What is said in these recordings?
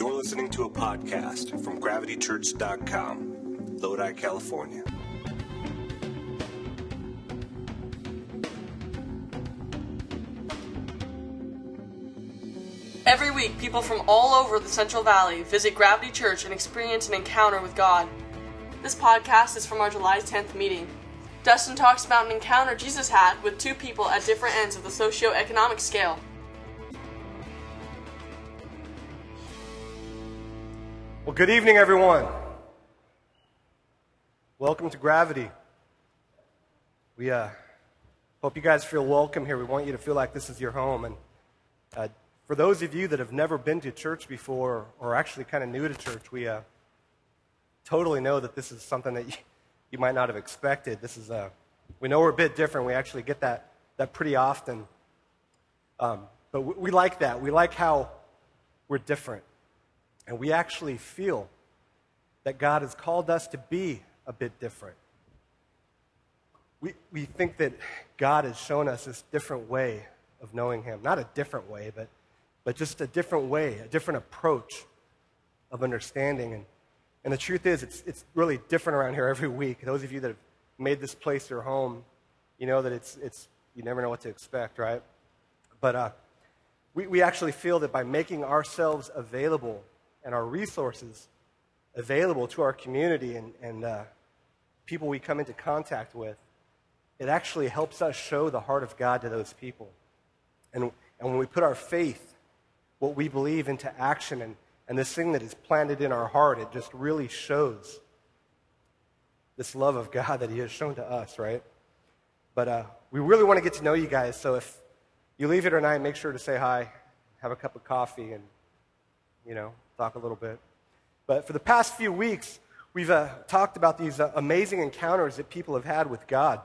You're listening to a podcast from gravitychurch.com, Lodi, California. Every week, people from all over the Central Valley visit Gravity Church and experience an encounter with God. This podcast is from our July 10th meeting. Dustin talks about an encounter Jesus had with two people at different ends of the socio-economic scale. Good evening, everyone. Welcome to Gravity. We uh, hope you guys feel welcome here. We want you to feel like this is your home. And uh, for those of you that have never been to church before or actually kind of new to church, we uh, totally know that this is something that you, you might not have expected. This is, uh, we know we're a bit different. We actually get that, that pretty often. Um, but we, we like that. We like how we're different. And we actually feel that God has called us to be a bit different. We, we think that God has shown us this different way of knowing Him. Not a different way, but, but just a different way, a different approach of understanding. And, and the truth is, it's, it's really different around here every week. Those of you that have made this place your home, you know that it's, it's you never know what to expect, right? But uh, we, we actually feel that by making ourselves available and our resources available to our community and, and uh, people we come into contact with, it actually helps us show the heart of God to those people. And, and when we put our faith, what we believe, into action, and, and this thing that is planted in our heart, it just really shows this love of God that He has shown to us, right? But uh, we really want to get to know you guys, so if you leave here tonight, make sure to say hi, have a cup of coffee, and, you know, talk a little bit. But for the past few weeks, we've uh, talked about these uh, amazing encounters that people have had with God.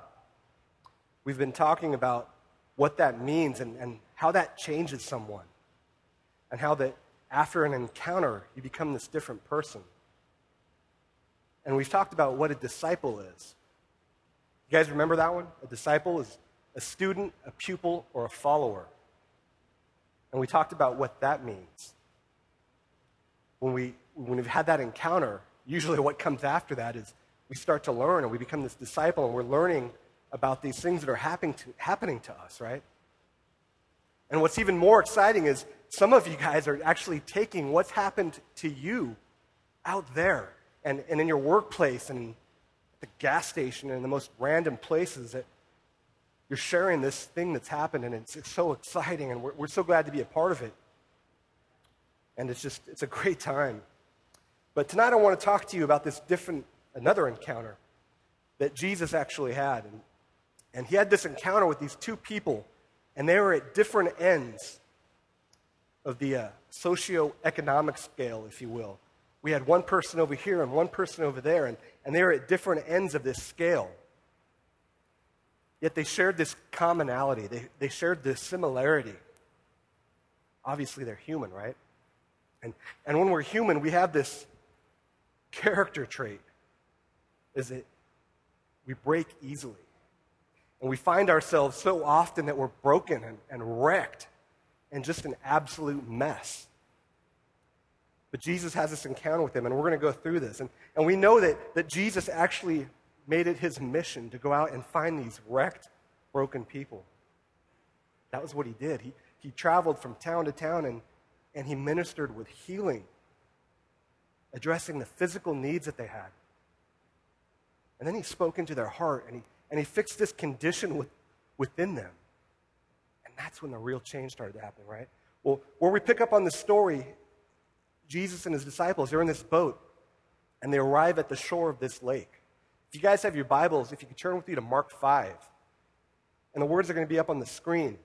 We've been talking about what that means and, and how that changes someone, and how that after an encounter, you become this different person. And we've talked about what a disciple is. You guys remember that one? A disciple is a student, a pupil, or a follower. And we talked about what that means when, we, when we've had that encounter, usually what comes after that is we start to learn and we become this disciple and we're learning about these things that are happening to, happening to us, right? And what's even more exciting is some of you guys are actually taking what's happened to you out there and, and in your workplace and the gas station and the most random places that you're sharing this thing that's happened and it's, it's so exciting and we're, we're so glad to be a part of it. And it's just, it's a great time. But tonight I want to talk to you about this different, another encounter that Jesus actually had. And, and he had this encounter with these two people, and they were at different ends of the uh, socio-economic scale, if you will. We had one person over here and one person over there, and, and they were at different ends of this scale. Yet they shared this commonality, they, they shared this similarity. Obviously, they're human, right? And, and when we're human, we have this character trait is that we break easily. And we find ourselves so often that we're broken and, and wrecked and just an absolute mess. But Jesus has this encounter with him, and we're going to go through this. And, and we know that, that Jesus actually made it his mission to go out and find these wrecked, broken people. That was what he did. He, he traveled from town to town and and he ministered with healing, addressing the physical needs that they had. And then he spoke into their heart and he, and he fixed this condition with, within them. And that's when the real change started to happen, right? Well, where we pick up on the story, Jesus and his disciples, they're in this boat and they arrive at the shore of this lake. If you guys have your Bibles, if you could turn with me to Mark 5. And the words are going to be up on the screen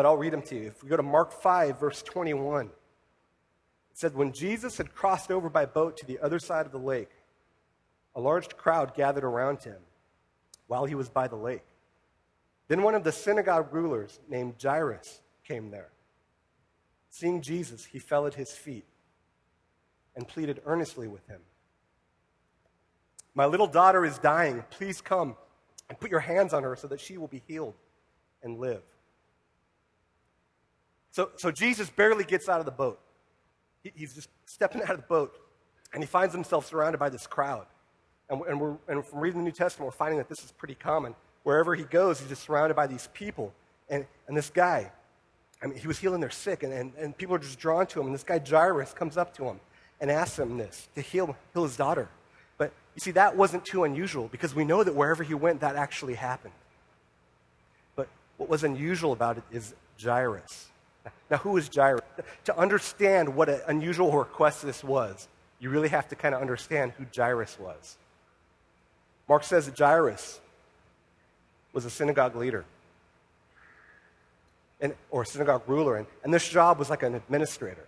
but I'll read them to you. If we go to Mark 5, verse 21, it said, When Jesus had crossed over by boat to the other side of the lake, a large crowd gathered around him while he was by the lake. Then one of the synagogue rulers named Jairus came there. Seeing Jesus, he fell at his feet and pleaded earnestly with him. My little daughter is dying. Please come and put your hands on her so that she will be healed and live. So, so Jesus barely gets out of the boat. he, he's just stepping out of the boat, and he finds himself surrounded by this crowd. And, and, we're, and from reading the New Testament, we're finding that this is pretty common. Wherever he goes, he's just surrounded by these people. And, and this guy, I mean, he was healing their sick, and, and, and people are just drawn to him. And this guy, Jairus, comes up to him and asks him this to heal, heal his daughter. But you see, that wasn't too unusual because we know that wherever he went, that actually happened. But what was unusual about it is Jairus. Now, who is Jairus? To understand what an unusual request this was, you really have to kind of understand who Jairus was. Mark says that Jairus was a synagogue leader and, or a synagogue ruler, and, and this job was like an administrator.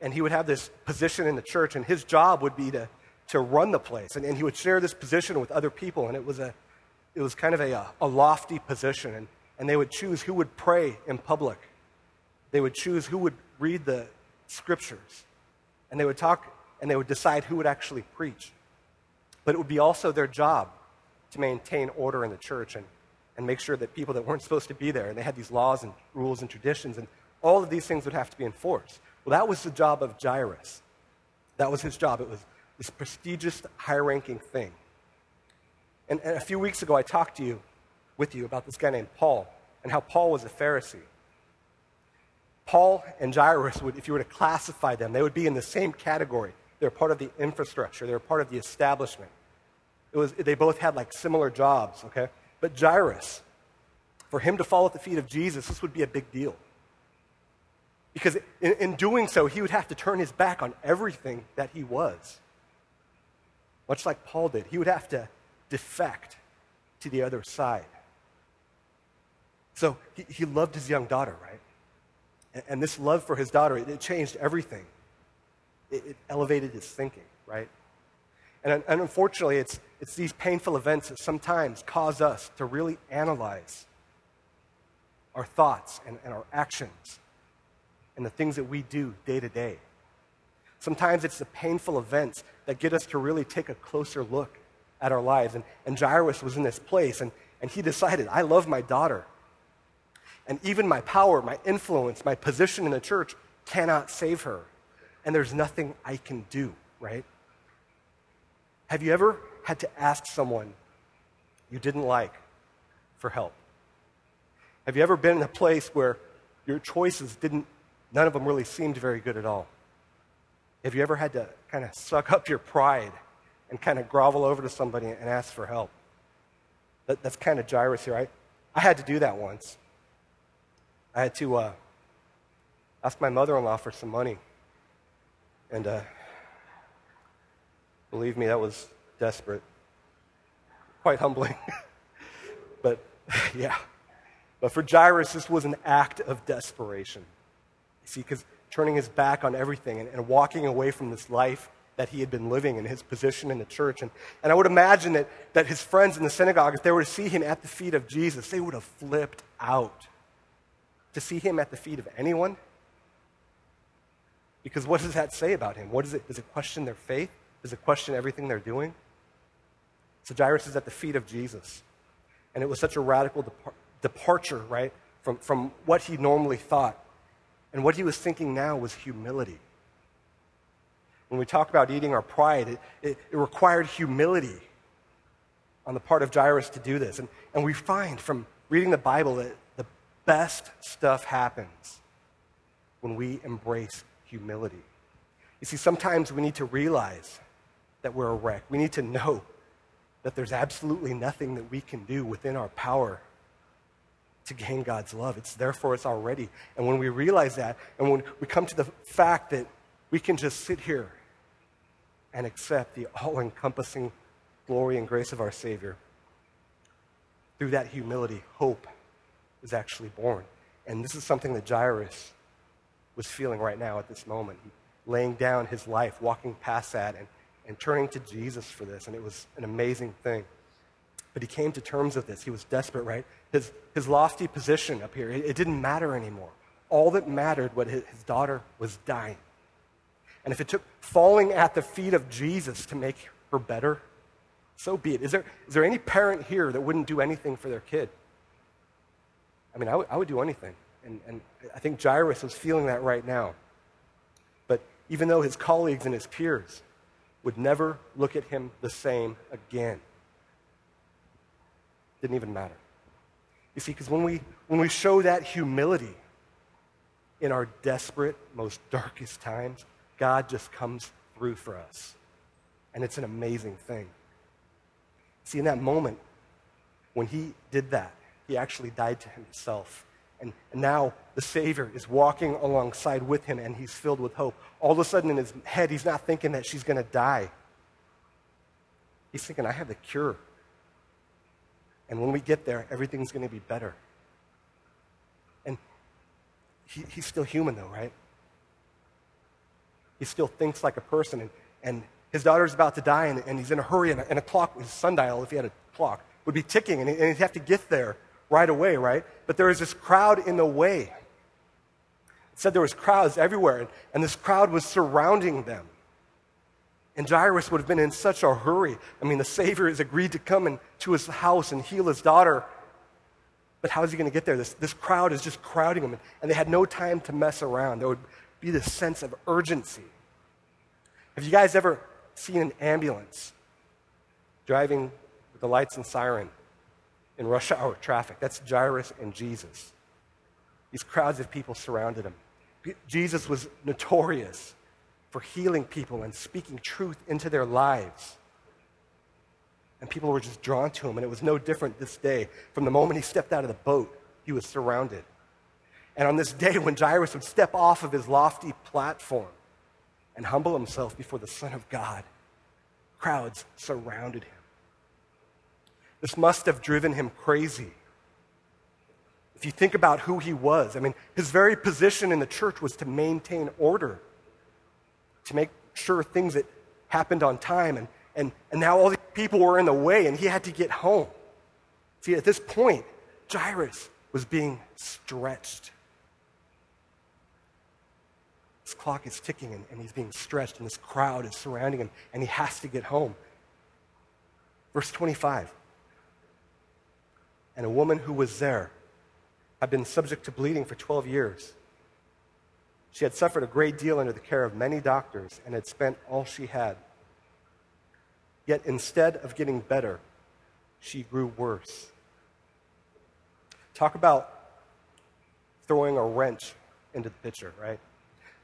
And he would have this position in the church, and his job would be to, to run the place. And, and he would share this position with other people, and it was, a, it was kind of a, a lofty position. And, and they would choose who would pray in public, they would choose who would read the scriptures, and they would talk and they would decide who would actually preach. But it would be also their job to maintain order in the church and, and make sure that people that weren't supposed to be there, and they had these laws and rules and traditions, and all of these things would have to be enforced. Well, that was the job of Jairus. That was his job. It was this prestigious, high ranking thing. And, and, a few weeks ago, I talked to you, with you about this guy named Paul and how Paul was a Pharisee. Paul and Jairus would, if you were to classify them, they would be in the same category. They're part of the infrastructure, they're part of the establishment. It was, they both had like similar jobs, okay? But Jairus, for him to fall at the feet of Jesus, this would be a big deal. Because in, in doing so, he would have to turn his back on everything that he was. Much like Paul did. He would have to defect to the other side. So he, he loved his young daughter, right? And, and this love for his daughter, it, it changed everything. It, it, elevated his thinking, right? And, and unfortunately, it's, it's these painful events that sometimes cause us to really analyze our thoughts and, and our actions and the things that we do day to day. Sometimes it's the painful events that get us to really take a closer look at our lives. And, and Jairus was in this place, and, and he decided, I love my daughter. And even my power, my influence, my position in the church cannot save her. And there's nothing I can do, right? Have you ever had to ask someone you didn't like for help? Have you ever been in a place where your choices didn't, none of them really seemed very good at all? Have you ever had to kind of suck up your pride and kind of grovel over to somebody and ask for help? That, that's kind of Jairus here. I, I had to do that once. I had to uh, ask my mother in law for some money. And uh, believe me, that was desperate. Quite humbling. but yeah. But for Jairus, this was an act of desperation. You see, because turning his back on everything and, and, walking away from this life that he had been living and his position in the church. And, and I would imagine that, that his friends in the synagogue, if they were to see him at the feet of Jesus, they would have flipped out to see him at the feet of anyone? Because what does that say about him? What is it? Does it question their faith? Does it question everything they're doing? So Jairus is at the feet of Jesus. And it was such a radical depar- departure, right, from, from what he normally thought. And what he was thinking now was humility. When we talk about eating our pride, it, it, it required humility on the part of Jairus to do this. And, and we find from reading the Bible that best stuff happens when we embrace humility. You see, sometimes we need to realize that we're a wreck. We need to know that there's absolutely nothing that we can do within our power to gain God's love. It's there for us already. And when we realize that, and when we come to the fact that we can just sit here and accept the all encompassing glory and grace of our Savior, through that humility, hope is actually born. And this is something that Jairus was feeling right now at this moment. Laying down his life, walking past that, and, and turning to Jesus for this. And it was an amazing thing. But he came to terms with this. He was desperate, right? His, his lofty position up here, it, it didn't matter anymore. All that mattered was his, his daughter was dying. And if it took falling at the feet of Jesus to make her better, so be it. Is there, is there any parent here that wouldn't do anything for their kid? I mean, I, would do anything. And, and I think Jairus is feeling that right now. But even though his colleagues and his peers would never look at him the same again. Didn't even matter. You see, because when we, when we show that humility in our desperate, most darkest times, God just comes through for us. And it's an amazing thing. See, in that moment, when he did that, he actually died to himself. And, now the Savior is walking alongside with him and he's filled with hope. All of a sudden in his head, he's not thinking that she's going to die. He's thinking, I have the cure. And when we get there, everything's going to be better. And he, he's still human, though, right? He still thinks like a person. And, and his daughter's about to die, and, and he's in a hurry, and a, and a clock, his sundial, if he had a clock, would be ticking, and he'd have to get there right away, right? But there was this crowd in the way. It said there was crowds everywhere, and, and this crowd was surrounding them. And Jairus would have been in such a hurry. I mean, the Savior has agreed to come to his house and heal his daughter. But how is he going to get there? This, this crowd is just crowding him, and they had no time to mess around. There would be this sense of urgency. Have you guys ever seen an ambulance driving with the lights and siren in rush hour traffic? That's Jairus and Jesus. These crowds of people surrounded him. Jesus was notorious for healing people and speaking truth into their lives. And people were just drawn to him, and it was no different this day. From the moment he stepped out of the boat, he was surrounded. And on this day, when Jairus would step off of his lofty platform and humble himself before the Son of God, crowds surrounded him. This must have driven him crazy. If you think about who he was, I mean, his very position in the church was to maintain order to make sure things that happened on time. And, and, and now all these people were in the way and he had to get home. See, at this point, Jairus was being stretched. His clock is ticking and, and he's being stretched, and this crowd is surrounding him, and he has to get home. Verse 25. And a woman who was there had been subject to bleeding for 12 years. She had suffered a great deal under the care of many doctors and had spent all she had. Yet instead of getting better, she grew worse. Talk about throwing a wrench into the picture, right?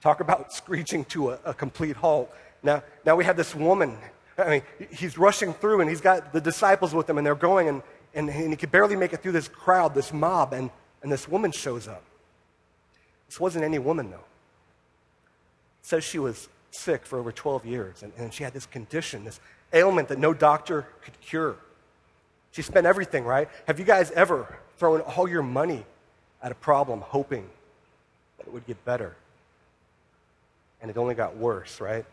Talk about screeching to a, a, complete halt. Now, now we have this woman. I mean, he's rushing through and he's got the disciples with him and they're going and, and, and he could barely make it through this crowd, this mob, and, and this woman shows up. This wasn't any woman, though says she was sick for over 12 years, and, and she had this condition, this ailment that no doctor could cure. She spent everything, right? Have you guys ever thrown all your money at a problem hoping that it would get better? And it only got worse, right?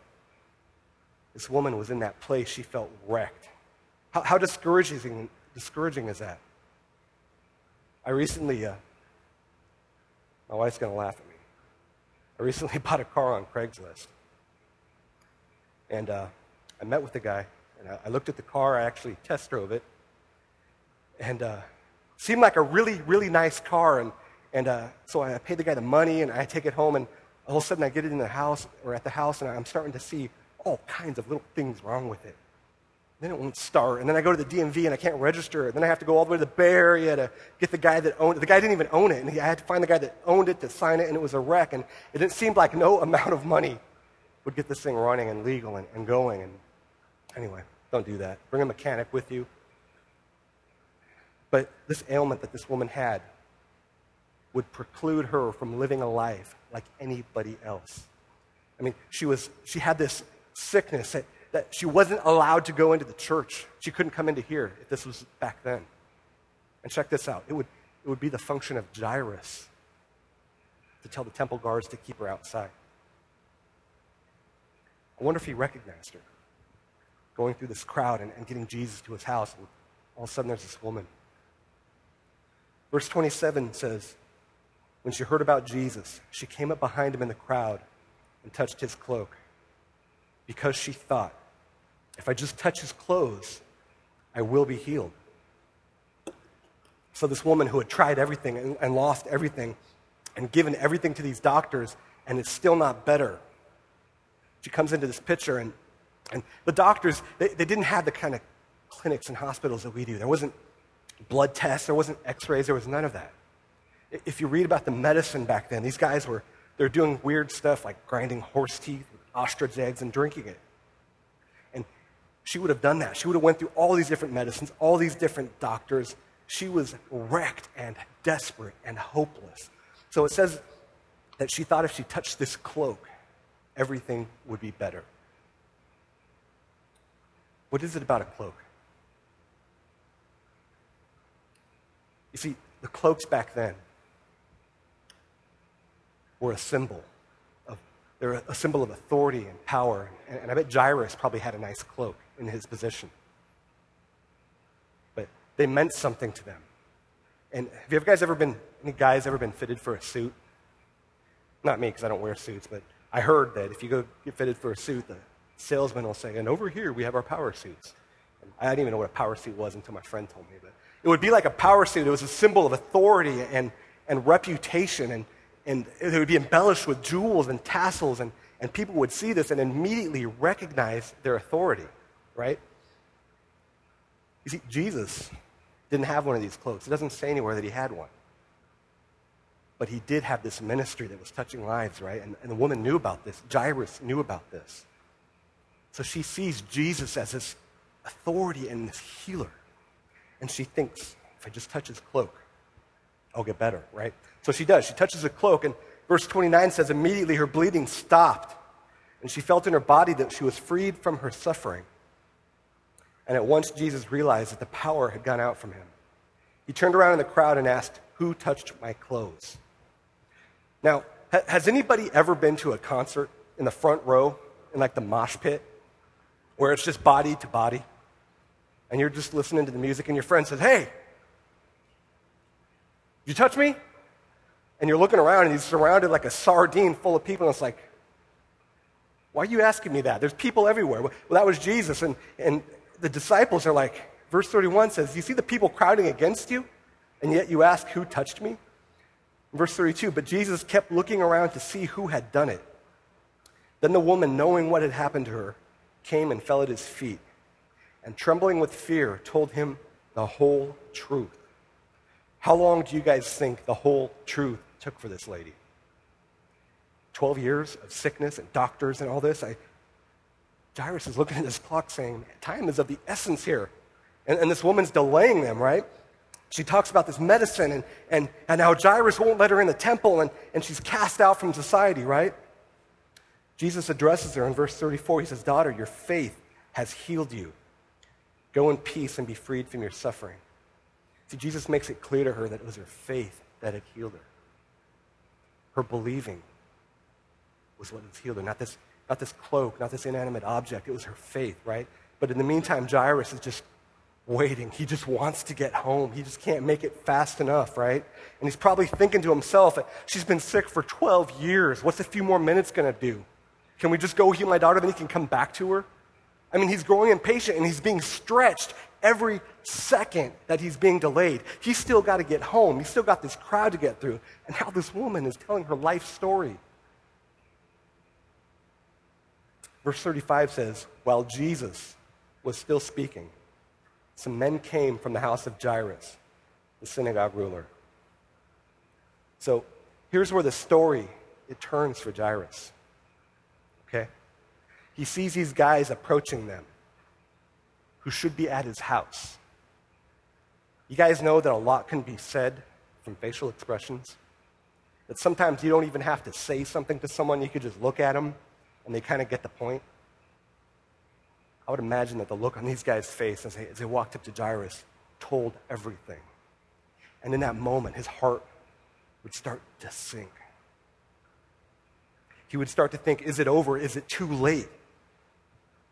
This woman was in that place. She felt wrecked. How, how discouraging, discouraging is that? I recently, uh, my wife's going to laugh at me. I recently bought a car on Craigslist. And uh, I met with the guy, and I, I, looked at the car. I actually test drove it. And uh, seemed like a really, really nice car. And, and uh, so I paid the guy the money, and I take it home. And all of a sudden, I get it in the house, or at the house, and I'm starting to see all kinds of little things wrong with it. Then it won't start. And then I go to the DMV and I can't register it. Then I have to go all the way to the Bay Area to get the guy that owned it. The guy didn't even own it. And I had to find the guy that owned it to sign it, and it was a wreck. And it seemed like no amount of money would get this thing running and legal and, and going. And anyway, don't do that. Bring a mechanic with you. But this ailment that this woman had would preclude her from living a life like anybody else. I mean, she, was, she had this sickness that that she wasn't allowed to go into the church. She couldn't come into here if this was back then. And check this out it would, it would be the function of Jairus to tell the temple guards to keep her outside. I wonder if he recognized her going through this crowd and, and getting Jesus to his house. And all of a sudden, there's this woman. Verse 27 says, When she heard about Jesus, she came up behind him in the crowd and touched his cloak because she thought, if I just touch his clothes, I will be healed. So, this woman who had tried everything and, and lost everything and given everything to these doctors, and it's still not better, she comes into this picture, and, and the doctors, they, they didn't have the kind of clinics and hospitals that we do. There wasn't blood tests, there wasn't x rays, there was none of that. If you read about the medicine back then, these guys were they're doing weird stuff like grinding horse teeth, ostrich eggs, and drinking it. She would have done that. She would have went through all these different medicines, all these different doctors. She was wrecked and desperate and hopeless. So it says that she thought if she touched this cloak, everything would be better. What is it about a cloak? You see, the cloaks back then were a symbol of they're a symbol of authority and power. And, and I bet Jairus probably had a nice cloak in his position. But they meant something to them. And have you guys ever been, any guys ever been fitted for a suit? Not me, because I don't wear suits, but I heard that if you go get fitted for a suit, the salesman will say, and over here we have our power suits. And I didn't even know what a power suit was until my friend told me. But it would be like a power suit. It was a symbol of authority and, and reputation. And, and it would be embellished with jewels and tassels. And, and people would see this and immediately recognize their authority, right? You see, Jesus didn't have one of these cloaks. It doesn't say anywhere that he had one. But he did have this ministry that was touching lives, right? And, and the woman knew about this. Jairus knew about this. So she sees Jesus as this authority and this healer. And she thinks, if I just touch his cloak, I'll get better, right? So she does. She touches the cloak, and verse 29 says, immediately her bleeding stopped, and she felt in her body that she was freed from her suffering. And at once Jesus realized that the power had gone out from him. He turned around in the crowd and asked, Who touched my clothes? Now, has anybody ever been to a concert in the front row, in like the mosh pit, where it's just body to body? And you're just listening to the music, and your friend says, Hey, you touch me? And you're looking around, and he's surrounded like a sardine full of people, and it's like, Why are you asking me that? There's people everywhere. Well, that was Jesus. And, and the disciples are like, verse 31 says, You see the people crowding against you, and yet you ask, Who touched me? Verse 32 But Jesus kept looking around to see who had done it. Then the woman, knowing what had happened to her, came and fell at his feet, and trembling with fear, told him the whole truth. How long do you guys think the whole truth took for this lady? 12 years of sickness and doctors and all this? I, Jairus is looking at his clock saying, Time is of the essence here. And, and this woman's delaying them, right? She talks about this medicine and, and, and how Jairus won't let her in the temple and, and she's cast out from society, right? Jesus addresses her in verse 34. He says, Daughter, your faith has healed you. Go in peace and be freed from your suffering. See, Jesus makes it clear to her that it was her faith that had healed her. Her believing was what has healed her, not this, not this cloak, not this inanimate object. It was her faith, right? But in the meantime, Jairus is just waiting. He just wants to get home. He just can't make it fast enough, right? And he's probably thinking to himself, she's been sick for 12 years. What's a few more minutes going to do? Can we just go heal my daughter, then he can come back to her? I mean, he's growing impatient and he's being stretched every second that he's being delayed. He's still got to get home. He's still got this crowd to get through. And now this woman is telling her life story. Verse 35 says, While Jesus was still speaking, some men came from the house of Jairus, the synagogue ruler. So here's where the story it turns for Jairus. Okay? He sees these guys approaching them who should be at his house. You guys know that a lot can be said from facial expressions. That sometimes you don't even have to say something to someone, you could just look at them and they kind of get the point. I would imagine that the look on these guys' face as they, as they walked up to Jairus told everything. And in that moment, his heart would start to sink. He would start to think, is it over? Is it too late?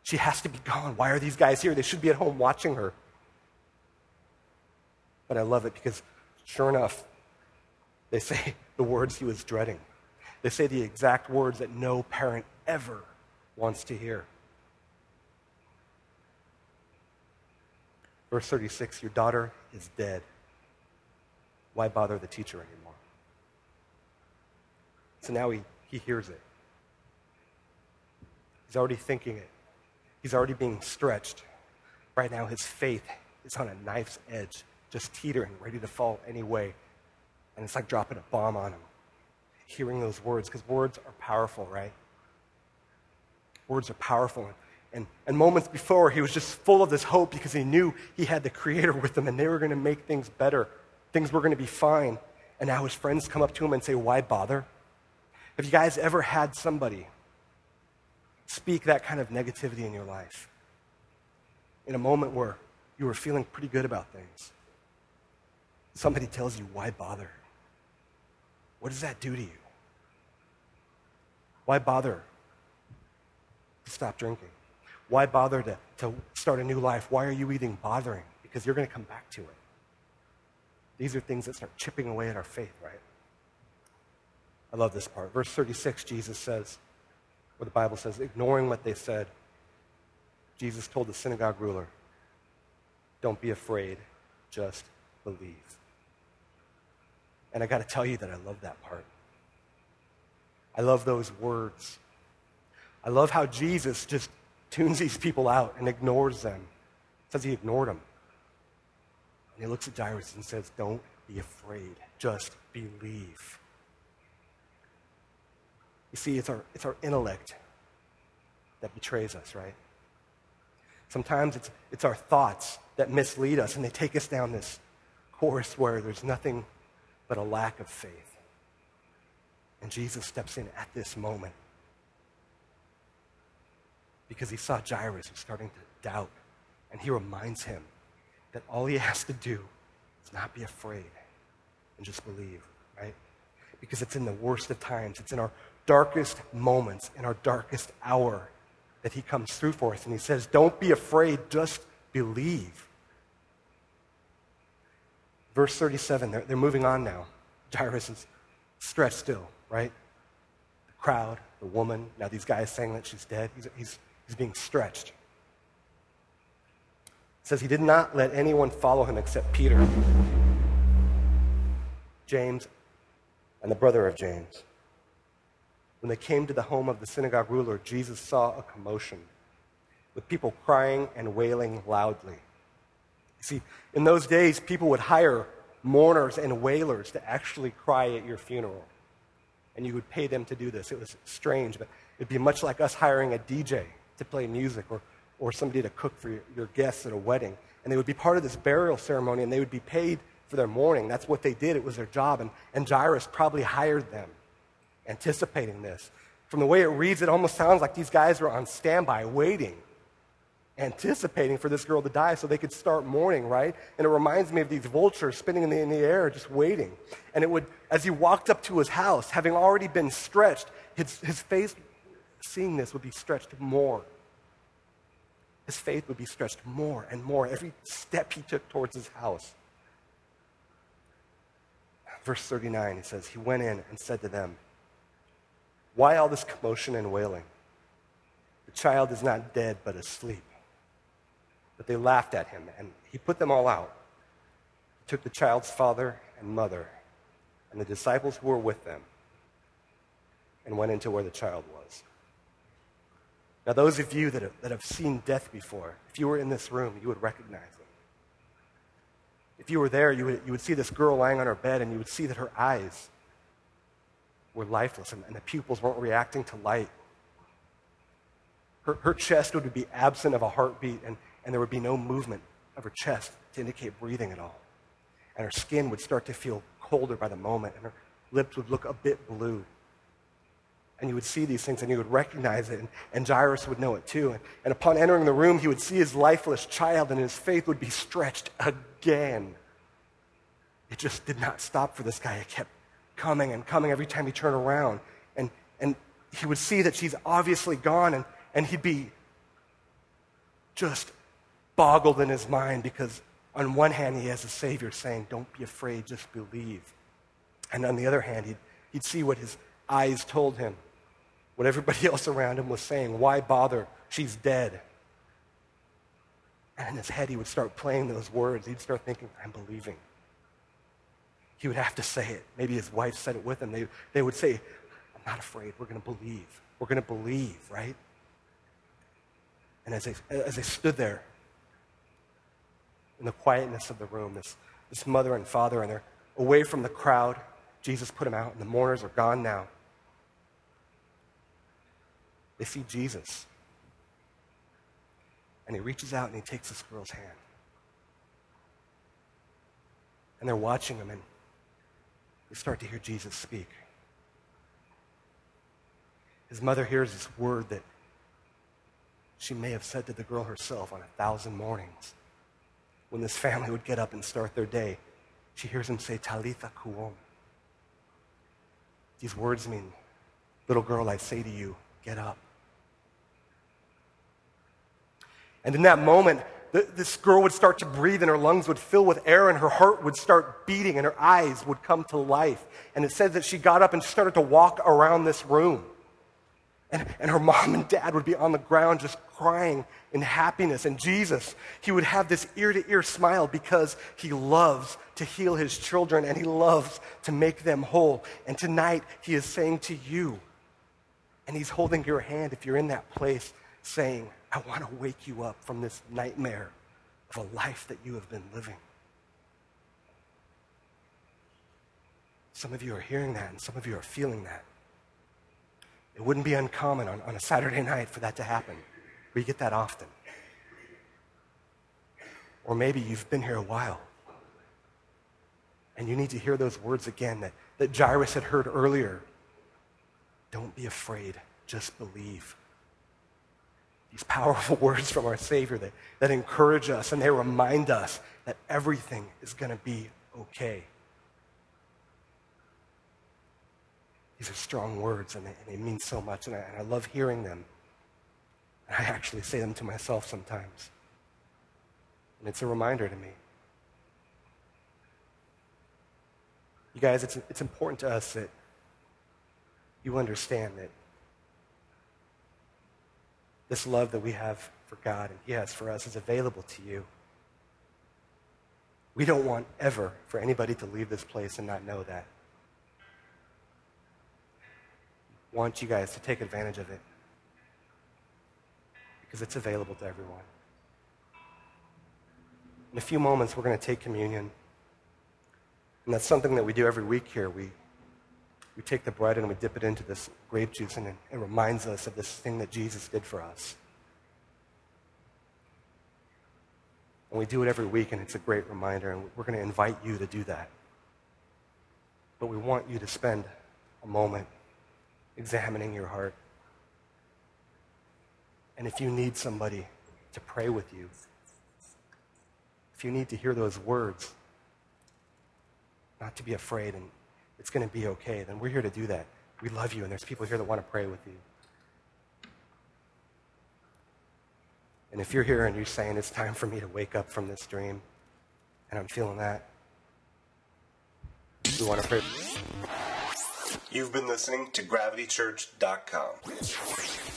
She has to be gone. Why are these guys here? They should be at home watching her. But I love it because, sure enough, they say the words he was dreading. They say the exact words that no parent ever wants to hear. Verse 36 Your daughter is dead. Why bother the teacher anymore? So now he, he hears it. He's already thinking it. He's already being stretched. Right now, his faith is on a knife's edge, just teetering, ready to fall anyway. And it's like dropping a bomb on him. Hearing those words, because words are powerful, right? Words are powerful. And, and moments before, he was just full of this hope because he knew he had the Creator with him and they were going to make things better. Things were going to be fine. And now his friends come up to him and say, Why bother? Have you guys ever had somebody speak that kind of negativity in your life? In a moment where you were feeling pretty good about things. Somebody tells you, Why bother? What does that do to you? Why bother to stop drinking? Why bother to, to start a new life? Why are you even bothering? Because you're going to come back to it. These are things that start chipping away at our faith, right? I love this part. Verse 36, Jesus says, or the Bible says, ignoring what they said, Jesus told the synagogue ruler, Don't be afraid, just believe. And I got to tell you that I love that part. I love those words. I love how Jesus just tunes these people out and ignores them. Says he ignored them. And he looks at Jairus and says, Don't be afraid, just believe. You see, it's our, it's our intellect that betrays us, right? Sometimes it's, it's our thoughts that mislead us and they take us down this course where there's nothing but a lack of faith. And Jesus steps in at this moment because he saw Jairus was starting to doubt. And he reminds him that all he has to do is not be afraid and just believe, right? Because it's in the worst of times, it's in our darkest moments, in our darkest hour, that he comes through for us. And he says, Don't be afraid, just believe. Verse 37, they're, they're moving on now. Jairus is stretched still, right? The crowd, the woman, now these guys saying that she's dead. He's, he's He's being stretched. It says he did not let anyone follow him except Peter, James, and the brother of James. When they came to the home of the synagogue ruler, Jesus saw a commotion with people crying and wailing loudly. You see, in those days, people would hire mourners and wailers to actually cry at your funeral. And you would pay them to do this. It was strange, but it'd be much like us hiring a DJ to play music or, or somebody to cook for your, your guests at a wedding. And they would be part of this burial ceremony and they would be paid for their mourning. That's what they did, it was their job. And, and Jairus probably hired them, anticipating this. From the way it reads, it almost sounds like these guys were on standby, waiting, anticipating for this girl to die so they could start mourning, right? And it reminds me of these vultures spinning in the, in the air, just waiting. And it would, as he walked up to his house, having already been stretched, his, his face seeing this would be stretched more. His faith would be stretched more and more every step he took towards his house. Verse 39, he says, He went in and said to them, Why all this commotion and wailing? The child is not dead, but asleep. But they laughed at him, and he put them all out. He took the child's father and mother, and the disciples who were with them, and went into where the child was. Now, those of you that have, that have seen death before, if you were in this room, you would recognize it. If you were there, you would, you would see this girl lying on her bed and you would see that her eyes were lifeless and, and the pupils weren't reacting to light. Her, her chest would be absent of a heartbeat and, and there would be no movement of her chest to indicate breathing at all. And her skin would start to feel colder by the moment and her lips would look a bit blue and you would see these things and you would recognize it, and, and Jairus would know it too. And, and upon entering the room, he would see his lifeless child, and his faith would be stretched again. It just did not stop for this guy. It kept coming and coming every time he turned around. And, and he would see that she's obviously gone, and, and he'd be just boggled in his mind because, on one hand, he has a Savior saying, Don't be afraid, just believe. And on the other hand, he'd, he'd see what his eyes told him what everybody else around him was saying. Why bother? She's dead. And in his head, he would start playing those words. He'd start thinking, I'm believing. He would have to say it. Maybe his wife said it with him. They, they would say, I'm not afraid. We're going to believe. We're going to believe, right? And as they, as they stood there in the quietness of the room, this, this mother and father, and they're away from the crowd, Jesus put them out, and the mourners are gone now. They see Jesus. And he reaches out and he takes this girl's hand. And they're watching him, and they start to hear Jesus speak. His mother hears this word that she may have said to the girl herself on a thousand mornings when this family would get up and start their day. She hears him say, Talitha koum. These words mean, little girl, I say to you, get up. And in that moment, this girl would start to breathe and her lungs would fill with air and her heart would start beating and her eyes would come to life. And it says that she got up and started to walk around this room. And, and her mom and dad would be on the ground just crying in happiness. And Jesus, he would have this ear to ear smile because he loves to heal his children and he loves to make them whole. And tonight, he is saying to you, and he's holding your hand if you're in that place, saying, I want to wake you up from this nightmare of a life that you have been living. Some of you are hearing that, and some of you are feeling that. It wouldn't be uncommon on, on a Saturday night for that to happen. We get that often. Or maybe you've been here a while and you need to hear those words again that, that Jairus had heard earlier. Don't be afraid, just believe. These powerful words from our Savior that, that encourage us and they remind us that everything is going to be okay. These are strong words and they, and they mean so much, and I, and I love hearing them. And I actually say them to myself sometimes. And it's a reminder to me. You guys, it's, it's important to us that you understand that this love that we have for God and He has for us is available to you. We don't want ever for anybody to leave this place and not know that. want you guys to take advantage of it because it's available to everyone. In a few moments, we're going to take communion. And that's something that we do every week here. We, we take the bread and we dip it into this grape juice, and it, reminds us of this thing that Jesus did for us. And we do it every week, and it's a great reminder, and we're going to invite you to do that. But we want you to spend a moment examining your heart. And if you need somebody to pray with you, if you need to hear those words, not to be afraid and it's going to be okay, then we're here to do that. We love you, and there's people here that want to pray with you. And if you're here and you're saying it's time for me to wake up from this dream, and I'm feeling that, we want to pray. You've been listening to gravitychurch.com.